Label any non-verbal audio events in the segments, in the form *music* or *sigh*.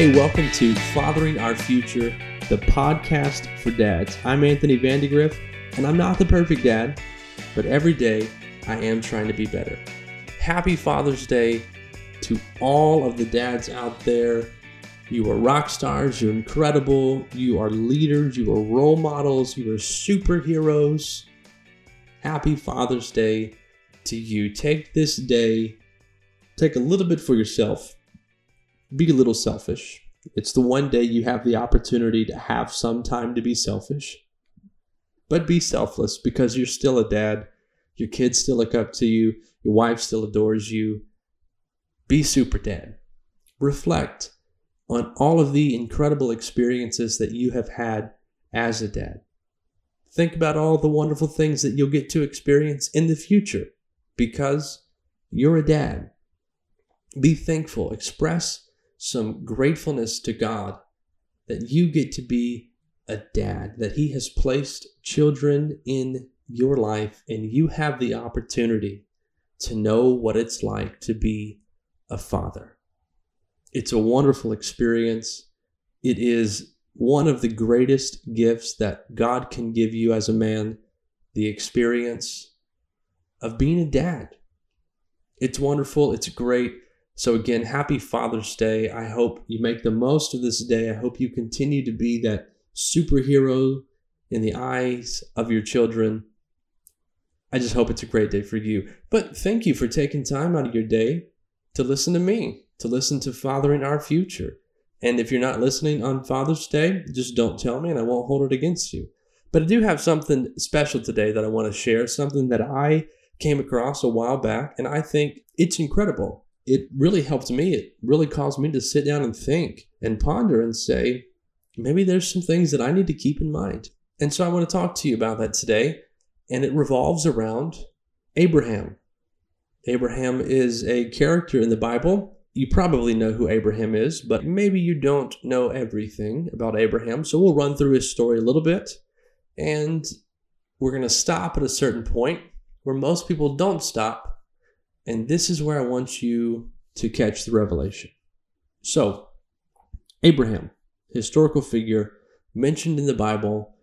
Hey, welcome to Fathering Our Future, the podcast for dads. I'm Anthony Vandegrift, and I'm not the perfect dad, but every day I am trying to be better. Happy Father's Day to all of the dads out there. You are rock stars, you're incredible, you are leaders, you are role models, you are superheroes. Happy Father's Day to you. Take this day, take a little bit for yourself be a little selfish. It's the one day you have the opportunity to have some time to be selfish. But be selfless because you're still a dad. Your kids still look up to you. Your wife still adores you. Be super dad. Reflect on all of the incredible experiences that you have had as a dad. Think about all the wonderful things that you'll get to experience in the future because you're a dad. Be thankful. Express some gratefulness to God that you get to be a dad, that He has placed children in your life, and you have the opportunity to know what it's like to be a father. It's a wonderful experience. It is one of the greatest gifts that God can give you as a man the experience of being a dad. It's wonderful. It's great. So, again, happy Father's Day. I hope you make the most of this day. I hope you continue to be that superhero in the eyes of your children. I just hope it's a great day for you. But thank you for taking time out of your day to listen to me, to listen to Fathering Our Future. And if you're not listening on Father's Day, just don't tell me and I won't hold it against you. But I do have something special today that I want to share, something that I came across a while back, and I think it's incredible it really helped me. It really caused me to sit down and think and ponder and say, maybe there's some things that I need to keep in mind. And so I want to talk to you about that today. And it revolves around Abraham. Abraham is a character in the Bible. You probably know who Abraham is, but maybe you don't know everything about Abraham. So we'll run through his story a little bit. And we're going to stop at a certain point where most people don't stop and this is where I want you to catch the revelation. So, Abraham, historical figure mentioned in the Bible,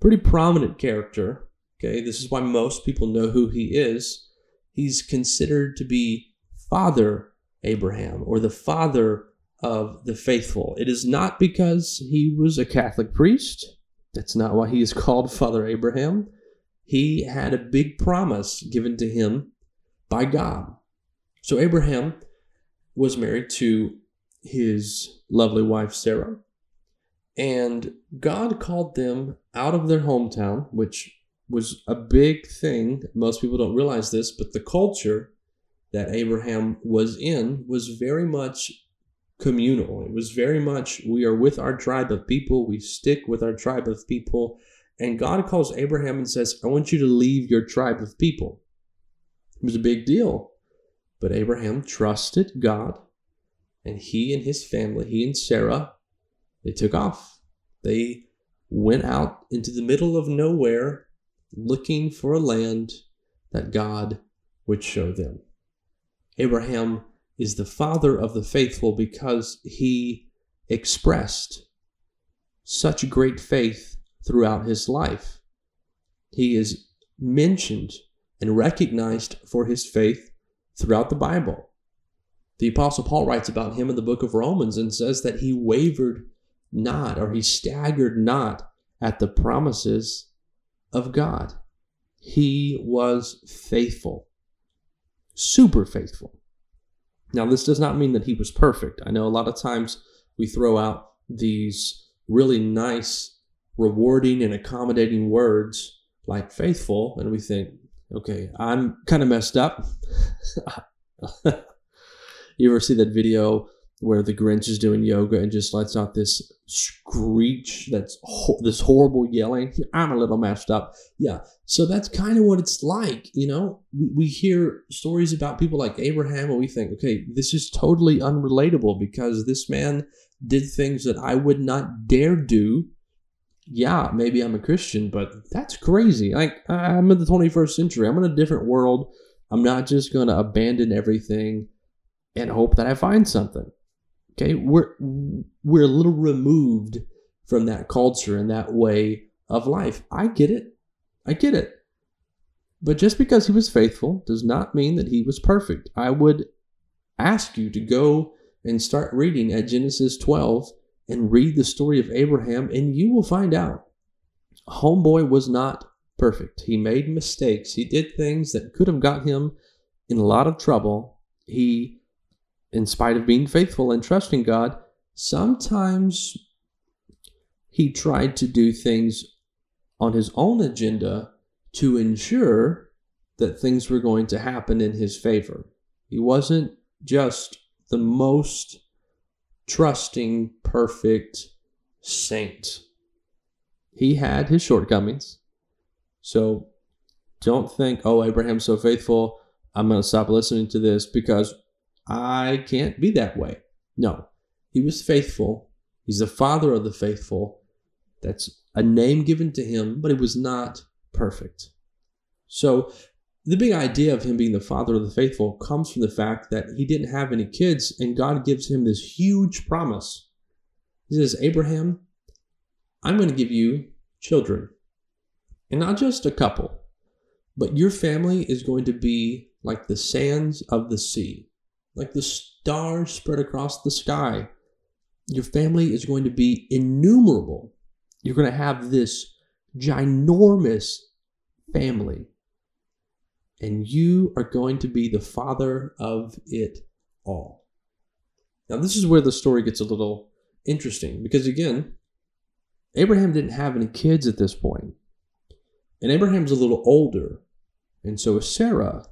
pretty prominent character. Okay, this is why most people know who he is. He's considered to be Father Abraham or the father of the faithful. It is not because he was a Catholic priest. That's not why he is called Father Abraham. He had a big promise given to him by God. So Abraham was married to his lovely wife Sarah, and God called them out of their hometown, which was a big thing. Most people don't realize this, but the culture that Abraham was in was very much communal. It was very much we are with our tribe of people, we stick with our tribe of people. And God calls Abraham and says, I want you to leave your tribe of people. It was a big deal. But Abraham trusted God, and he and his family, he and Sarah, they took off. They went out into the middle of nowhere looking for a land that God would show them. Abraham is the father of the faithful because he expressed such great faith throughout his life. He is mentioned and recognized for his faith throughout the Bible. The Apostle Paul writes about him in the book of Romans and says that he wavered not or he staggered not at the promises of God. He was faithful, super faithful. Now, this does not mean that he was perfect. I know a lot of times we throw out these really nice, rewarding, and accommodating words like faithful, and we think, Okay, I'm kind of messed up. *laughs* you ever see that video where the Grinch is doing yoga and just lets out this screech that's ho- this horrible yelling? *laughs* I'm a little messed up. Yeah, so that's kind of what it's like. You know, we, we hear stories about people like Abraham and we think, okay, this is totally unrelatable because this man did things that I would not dare do yeah, maybe I'm a Christian, but that's crazy. Like, I'm in the 21st century. I'm in a different world. I'm not just going to abandon everything and hope that I find something. Okay, we're we're a little removed from that culture and that way of life. I get it. I get it. But just because he was faithful does not mean that he was perfect. I would ask you to go and start reading at Genesis 12 and read the story of Abraham, and you will find out. Homeboy was not perfect. He made mistakes. He did things that could have got him in a lot of trouble. He, in spite of being faithful and trusting God, sometimes he tried to do things on his own agenda to ensure that things were going to happen in his favor. He wasn't just the most trusting, perfect saint. He had his shortcomings. So don't think, oh, Abraham's so faithful. I'm going to stop listening to this because I can't be that way. No, he was faithful. He's the father of the faithful. That's a name given to him, but it was not perfect. So the big idea of him being the father of the faithful comes from the fact that he didn't have any kids, and God gives him this huge promise. He says, Abraham, I'm going to give you children, and not just a couple, but your family is going to be like the sands of the sea, like the stars spread across the sky. Your family is going to be innumerable. You're going to have this ginormous family and you are going to be the father of it all. Now, this is where the story gets a little interesting because, again, Abraham didn't have any kids at this point, and Abraham's a little older, and so is Sarah.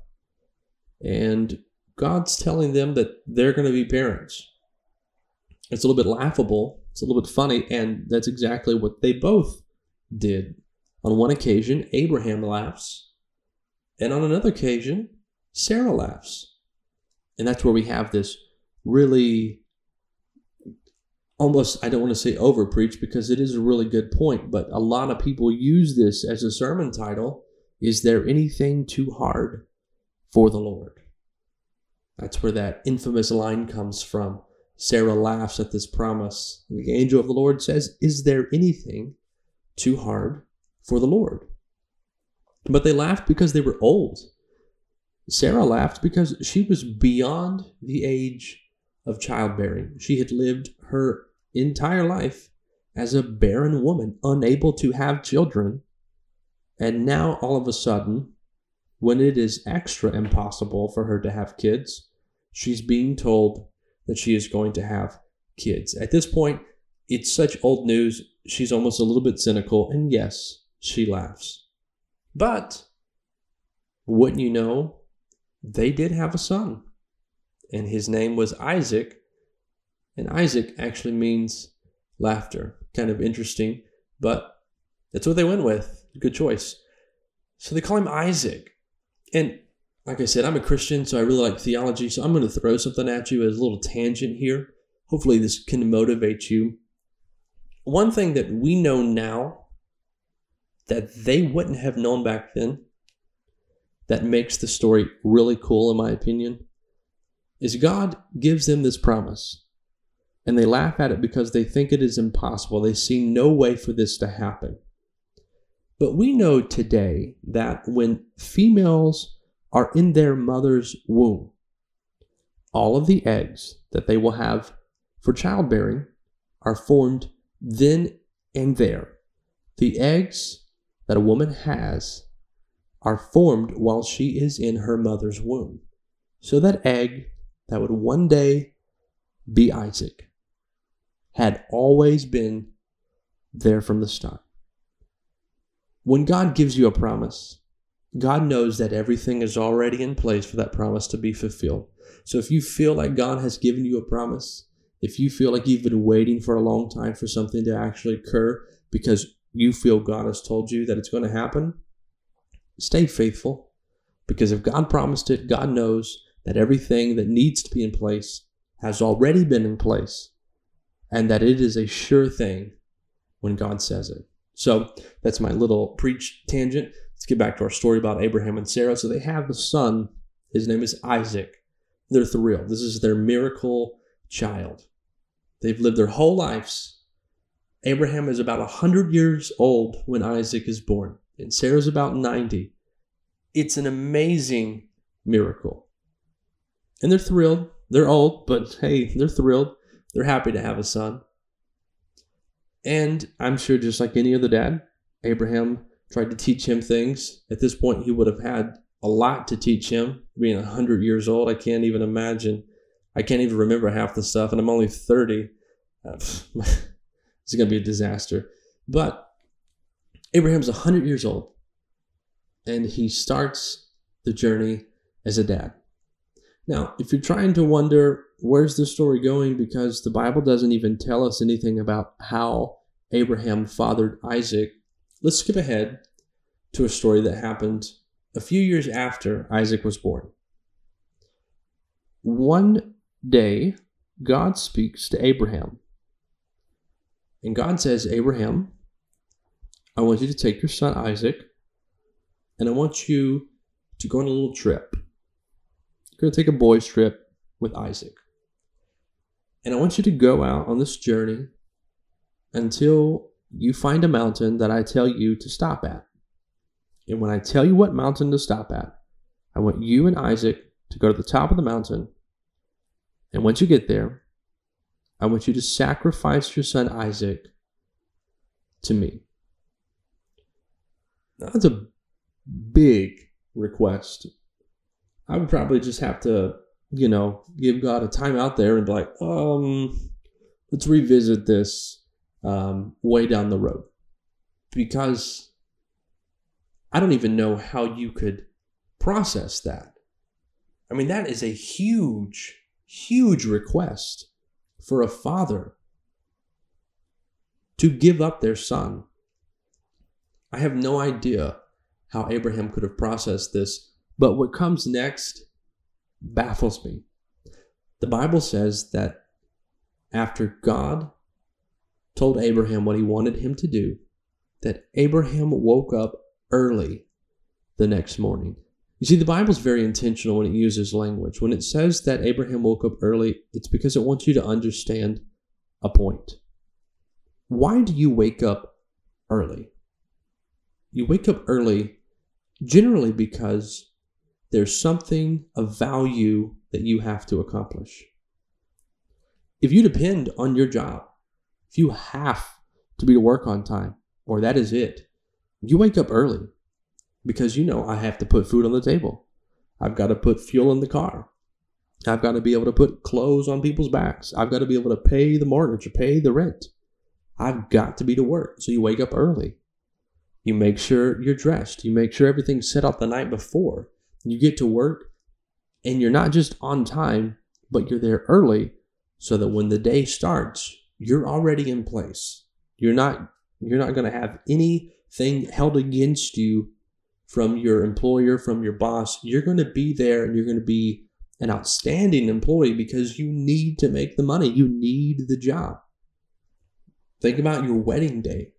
And God's telling them that they're going to be parents. It's a little bit laughable, it's a little bit funny, and that's exactly what they both did. On one occasion, Abraham laughs and on another occasion, Sarah laughs. And that's where we have this really almost, I don't want to say overpreach because it is a really good point, but a lot of people use this as a sermon title. Is there anything too hard for the Lord? That's where that infamous line comes from. Sarah laughs at this promise. The angel of the Lord says, Is there anything too hard for the Lord? But they laughed because they were old. Sarah laughed because she was beyond the age of childbearing. She had lived her entire life as a barren woman, unable to have children. And now, all of a sudden, when it is extra impossible for her to have kids, she's being told that she is going to have kids. At this point, it's such old news, she's almost a little bit cynical, and yes, she laughs. But wouldn't you know, they did have a son, and his name was Isaac. And Isaac actually means laughter. Kind of interesting, but that's what they went with. Good choice. So they call him Isaac. And like I said, I'm a Christian, so I really like theology. So I'm going to throw something at you as a little tangent here. Hopefully, this can motivate you. One thing that we know now that they wouldn't have known back then that makes the story really cool, in my opinion, is God gives them this promise. And they laugh at it because they think it is impossible. They see no way for this to happen. But we know today that when females are in their mother's womb, all of the eggs that they will have for childbearing are formed then and there. The eggs that a woman has are formed while she is in her mother's womb. So that egg that would one day be Isaac had always been there from the start. When God gives you a promise, God knows that everything is already in place for that promise to be fulfilled. So if you feel like God has given you a promise, if you feel like you've been waiting for a long time for something to actually occur because you feel God has told you that it's going to happen, stay faithful. Because if God promised it, God knows that everything that needs to be in place has already been in place and that it is a sure thing when God says it. So that's my little preach tangent. Let's get back to our story about Abraham and Sarah. So they have a son. His name is Isaac. They're thrilled. This is their miracle child. They've lived their whole lives. Abraham is about 100 years old when Isaac is born, and Sarah's about 90. It's an amazing miracle. And they're thrilled. They're old, but hey, they're thrilled. They're happy to have a son. And I'm sure, just like any other dad, Abraham tried to teach him things. At this point, he would have had a lot to teach him. Being 100 years old, I can't even imagine. I can't even remember half the stuff, and I'm only 30. Uh, *laughs* It's going to be a disaster. But Abraham's 100 years old, and he starts the journey as a dad. Now, if you're trying to wonder where's the story going, because the Bible doesn't even tell us anything about how Abraham fathered Isaac, let's skip ahead to a story that happened a few years after Isaac was born. One day, God speaks to Abraham. And God says, Abraham, I want you to take your son Isaac, and I want you to go on a little trip. You're going to take a boys' trip with Isaac. And I want you to go out on this journey until you find a mountain that I tell you to stop at. And when I tell you what mountain to stop at, I want you and Isaac to go to the top of the mountain. And once you get there, I want you to sacrifice your son Isaac to me. Now, that's a big request. I would probably just have to, you know, give God a time out there and be like, um, let's revisit this um, way down the road. Because I don't even know how you could process that. I mean, that is a huge, huge request for a father to give up their son. I have no idea how Abraham could have processed this, but what comes next baffles me. The Bible says that after God told Abraham what he wanted him to do, that Abraham woke up early the next morning. You see, the Bible's very intentional when it uses language. When it says that Abraham woke up early, it's because it wants you to understand a point. Why do you wake up early? You wake up early generally because there's something of value that you have to accomplish. If you depend on your job, if you have to be to work on time, or that is it, you wake up early because you know I have to put food on the table. I've got to put fuel in the car. I've got to be able to put clothes on people's backs. I've got to be able to pay the mortgage or pay the rent. I've got to be to work. So you wake up early. You make sure you're dressed. You make sure everything's set up the night before. You get to work and you're not just on time, but you're there early so that when the day starts, you're already in place. You're not you're not going to have anything held against you from your employer, from your boss. You're going to be there and you're going to be an outstanding employee because you need to make the money. You need the job. Think about your wedding day.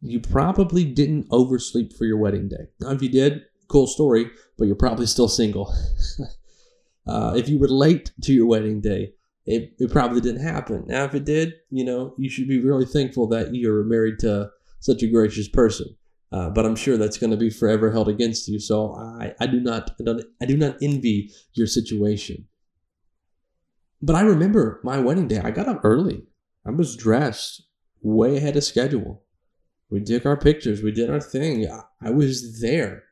You probably didn't oversleep for your wedding day. Now, if you did, cool story, but you're probably still single. *laughs* uh, if you were late to your wedding day, it, it probably didn't happen. Now, if it did, you know, you should be really thankful that you're married to such a gracious person. Uh, but I'm sure that's going to be forever held against you. So I, I do not, I, do not envy your situation. But I remember my wedding day. I got up early. I was dressed way ahead of schedule. We took our pictures. We did our thing. I, I was there.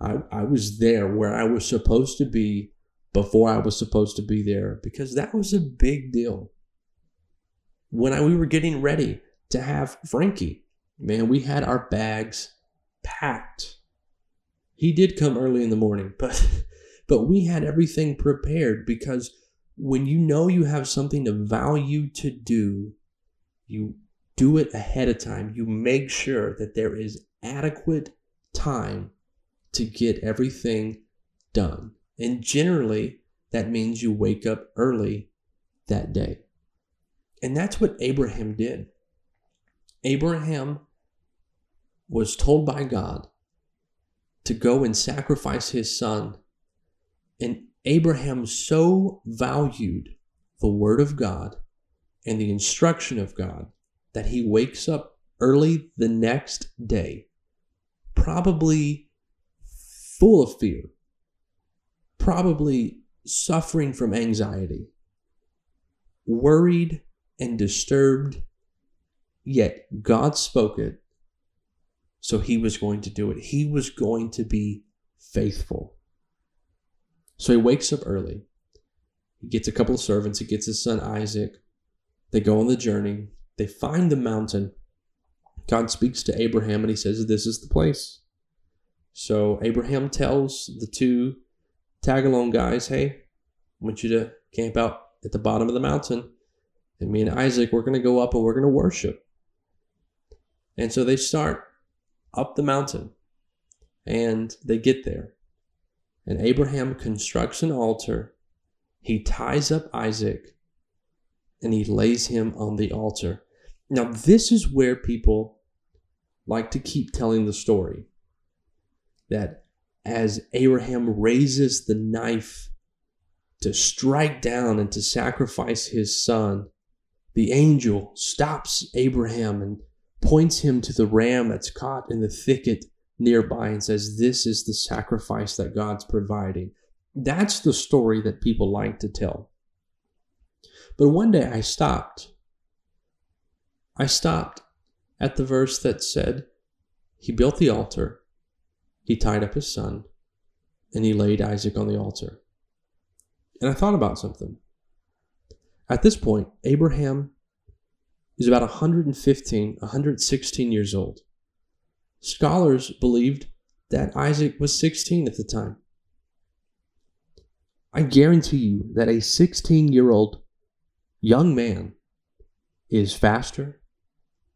I, I was there where I was supposed to be before I was supposed to be there because that was a big deal. When I, we were getting ready to have Frankie, man, we had our bags packed. He did come early in the morning, but *laughs* but we had everything prepared because when you know you have something of value to do, you do it ahead of time. You make sure that there is adequate time to get everything done. And generally, that means you wake up early that day. And that's what Abraham did. Abraham was told by God to go and sacrifice his son. And Abraham so valued the Word of God and the instruction of God that he wakes up early the next day, probably full of fear, probably suffering from anxiety, worried and disturbed, yet God spoke it, so he was going to do it. He was going to be faithful. So he wakes up early. He gets a couple of servants. He gets his son Isaac. They go on the journey. They find the mountain. God speaks to Abraham and he says, This is the place. So Abraham tells the two tag along guys, Hey, I want you to camp out at the bottom of the mountain. And me and Isaac, we're going to go up and we're going to worship. And so they start up the mountain and they get there. And Abraham constructs an altar. He ties up Isaac and he lays him on the altar. Now, this is where people like to keep telling the story that as Abraham raises the knife to strike down and to sacrifice his son, the angel stops Abraham and points him to the ram that's caught in the thicket nearby and says, This is the sacrifice that God's providing. That's the story that people like to tell. But one day I stopped. I stopped at the verse that said, He built the altar, he tied up his son, and he laid Isaac on the altar. And I thought about something. At this point, Abraham is about 115, 116 years old. Scholars believed that Isaac was 16 at the time. I guarantee you that a 16 year old young man is faster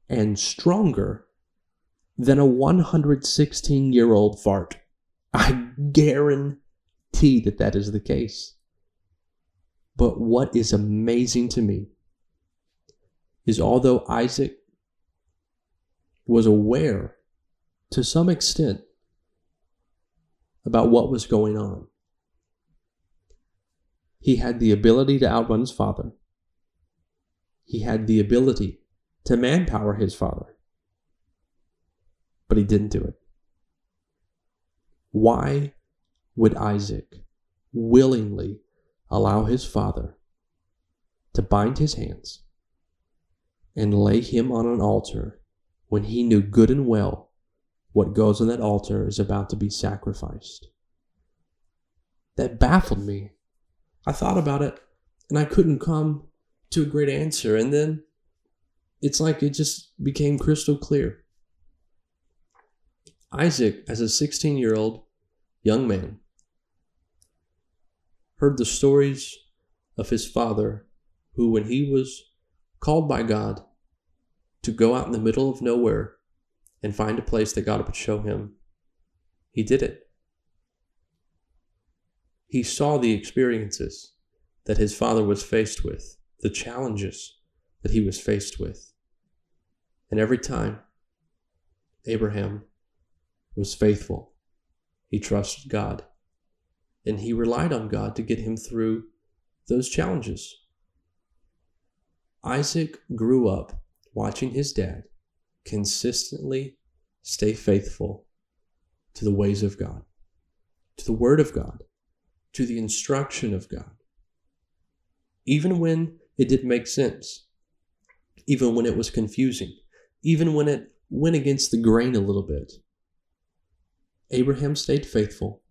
and stronger than a 116 year old fart. I guarantee that that is the case. But what is amazing to me is although Isaac was aware to some extent about what was going on, he had the ability to outrun his father. He had the ability to manpower his father. But he didn't do it. Why would Isaac willingly allow his father to bind his hands and lay him on an altar when he knew good and well what goes on that altar is about to be sacrificed. That baffled me. I thought about it and I couldn't come to a great answer. And then it's like it just became crystal clear. Isaac, as a 16 year old young man, heard the stories of his father, who, when he was called by God to go out in the middle of nowhere and find a place that God would show him, he did it. He saw the experiences that his father was faced with, the challenges that he was faced with. And every time, Abraham was faithful. He trusted God. And he relied on God to get him through those challenges. Isaac grew up watching his dad consistently stay faithful to the ways of God, to the Word of God, to the instruction of God. Even when it didn't make sense, even when it was confusing, even when it went against the grain a little bit. Abraham stayed faithful,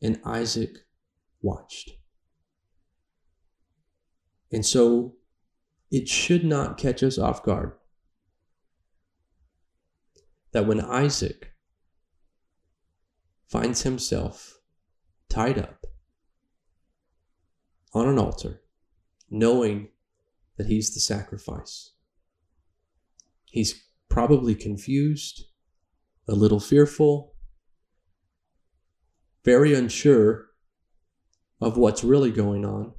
and Isaac watched. And so it should not catch us off guard that when Isaac finds himself tied up on an altar, knowing that he's the sacrifice, he's probably confused, a little fearful, very unsure of what's really going on.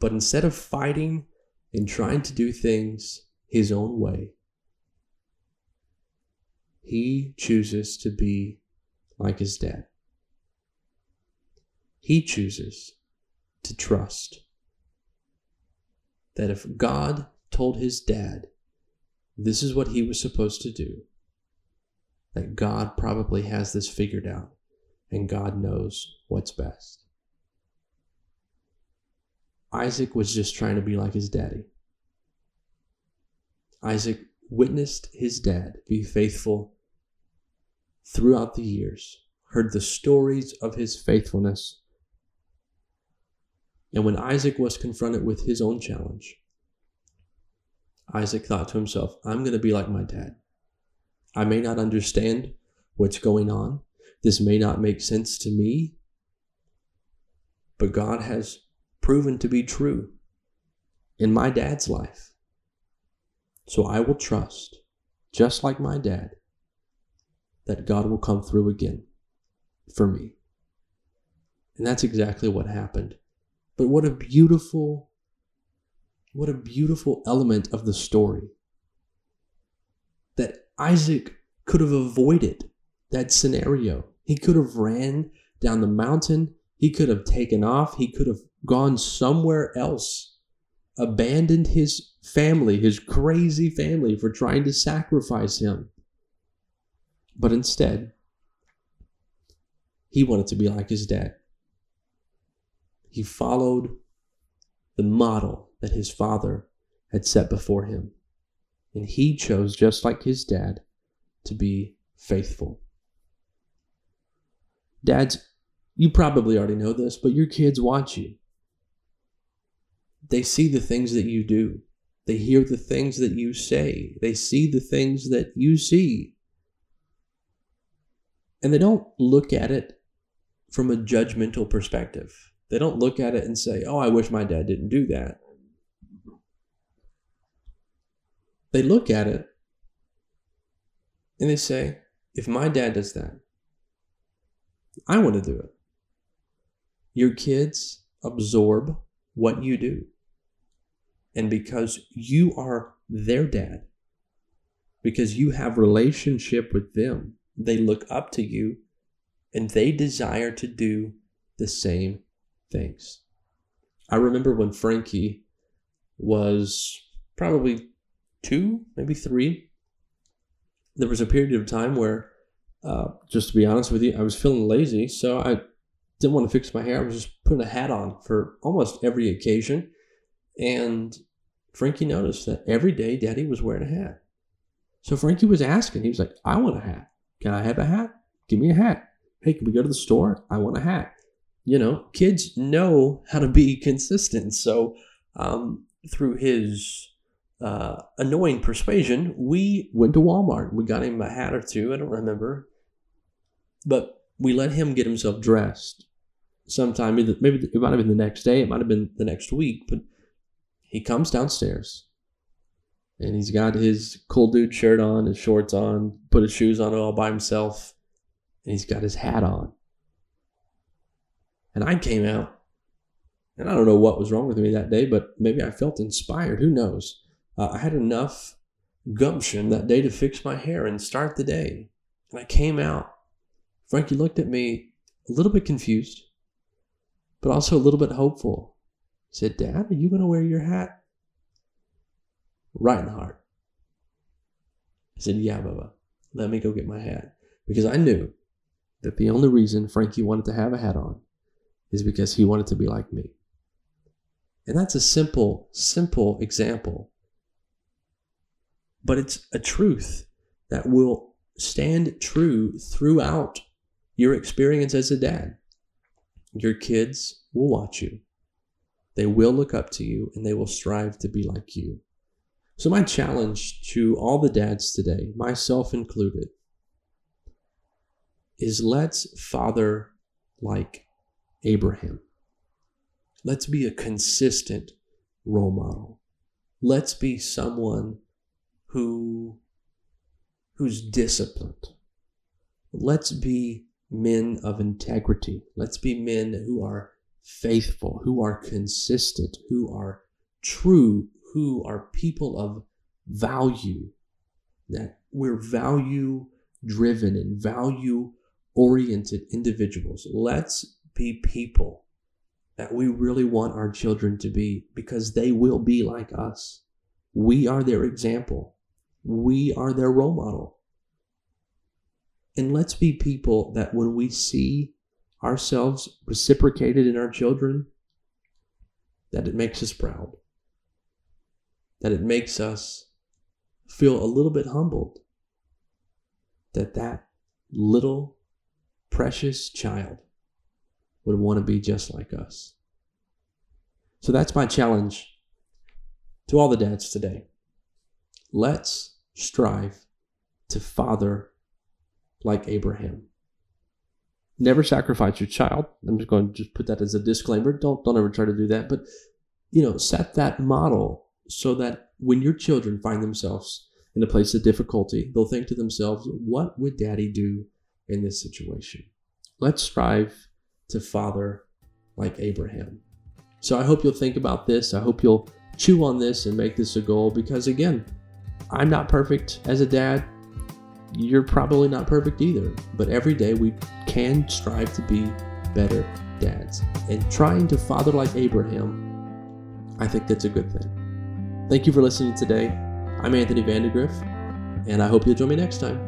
But instead of fighting and trying to do things his own way, he chooses to be like his dad. he chooses to trust that if God told his dad this is what he was supposed to do, that God probably has this figured out and God knows what's best. Isaac was just trying to be like his daddy. Isaac witnessed his dad be faithful throughout the years, heard the stories of his faithfulness. And when Isaac was confronted with his own challenge, Isaac thought to himself, I'm going to be like my dad. I may not understand what's going on. This may not make sense to me, but God has proven to be true in my dad's life. So I will trust, just like my dad, that God will come through again for me. And that's exactly what happened. But what a beautiful, what a beautiful element of the story that Isaac could have avoided that scenario. He could have ran down the mountain. He could have taken off. He could have gone somewhere else, abandoned his family, his crazy family, for trying to sacrifice him. But instead, he wanted to be like his dad. He followed the model that his father had set before him. And he chose, just like his dad, to be faithful. Dads, you probably already know this, but your kids watch you. They see the things that you do. They hear the things that you say. They see the things that you see. And they don't look at it from a judgmental perspective. They don't look at it and say, oh, I wish my dad didn't do that. They look at it and they say, if my dad does that, I want to do it. Your kids absorb what you do. And because you are their dad, because you have relationship with them, they look up to you and they desire to do the same things. I remember when Frankie was probably two, maybe three. There was a period of time where, uh, just to be honest with you, I was feeling lazy, so I didn't want to fix my hair. I was just putting a hat on for almost every occasion. And Frankie noticed that every day Daddy was wearing a hat. So Frankie was asking, he was like, I want a hat. Can I have a hat? Give me a hat. Hey, can we go to the store? I want a hat. You know, kids know how to be consistent. So um, through his uh, annoying persuasion, we went to Walmart. We got him a hat or two. I don't remember. But we let him get himself dressed. Sometime, maybe it might have been the next day, it might have been the next week, but he comes downstairs and he's got his cool dude shirt on, his shorts on, put his shoes on all by himself, and he's got his hat on. And I came out, and I don't know what was wrong with me that day, but maybe I felt inspired. Who knows? Uh, I had enough gumption that day to fix my hair and start the day. And I came out. Frankie looked at me a little bit confused, but also a little bit hopeful. He said, Dad, are you going to wear your hat? Right in the heart. I said, Yeah, Bubba, let me go get my hat. Because I knew that the only reason Frankie wanted to have a hat on is because he wanted to be like me. And that's a simple, simple example. But it's a truth that will stand true throughout your experience as a dad. Your kids will watch you. They will look up to you and they will strive to be like you. So, my challenge to all the dads today, myself included, is let's father like Abraham. Let's be a consistent role model. Let's be someone who who's disciplined. Let's be men of integrity. Let's be men who are faithful, who are consistent, who are true, who are people of value, that we're value driven and value oriented individuals. Let's be people that we really want our children to be because they will be like us. We are their example, we are their role model. And let's be people that when we see ourselves reciprocated in our children, that it makes us proud, that it makes us feel a little bit humbled that that little precious child would want to be just like us. So that's my challenge to all the dads today. Let's strive to father like Abraham. Never sacrifice your child. I'm just going to just put that as a disclaimer. Don't don't ever try to do that. But you know, set that model so that when your children find themselves in a place of difficulty, they'll think to themselves, what would daddy do in this situation? Let's strive to father like Abraham. So I hope you'll think about this. I hope you'll chew on this and make this a goal because, again, I'm not perfect as a dad. You're probably not perfect either. But every day we can strive to be better dads. And trying to father like Abraham, I think that's a good thing. Thank you for listening today. I'm Anthony Vandegrift, and I hope you'll join me next time.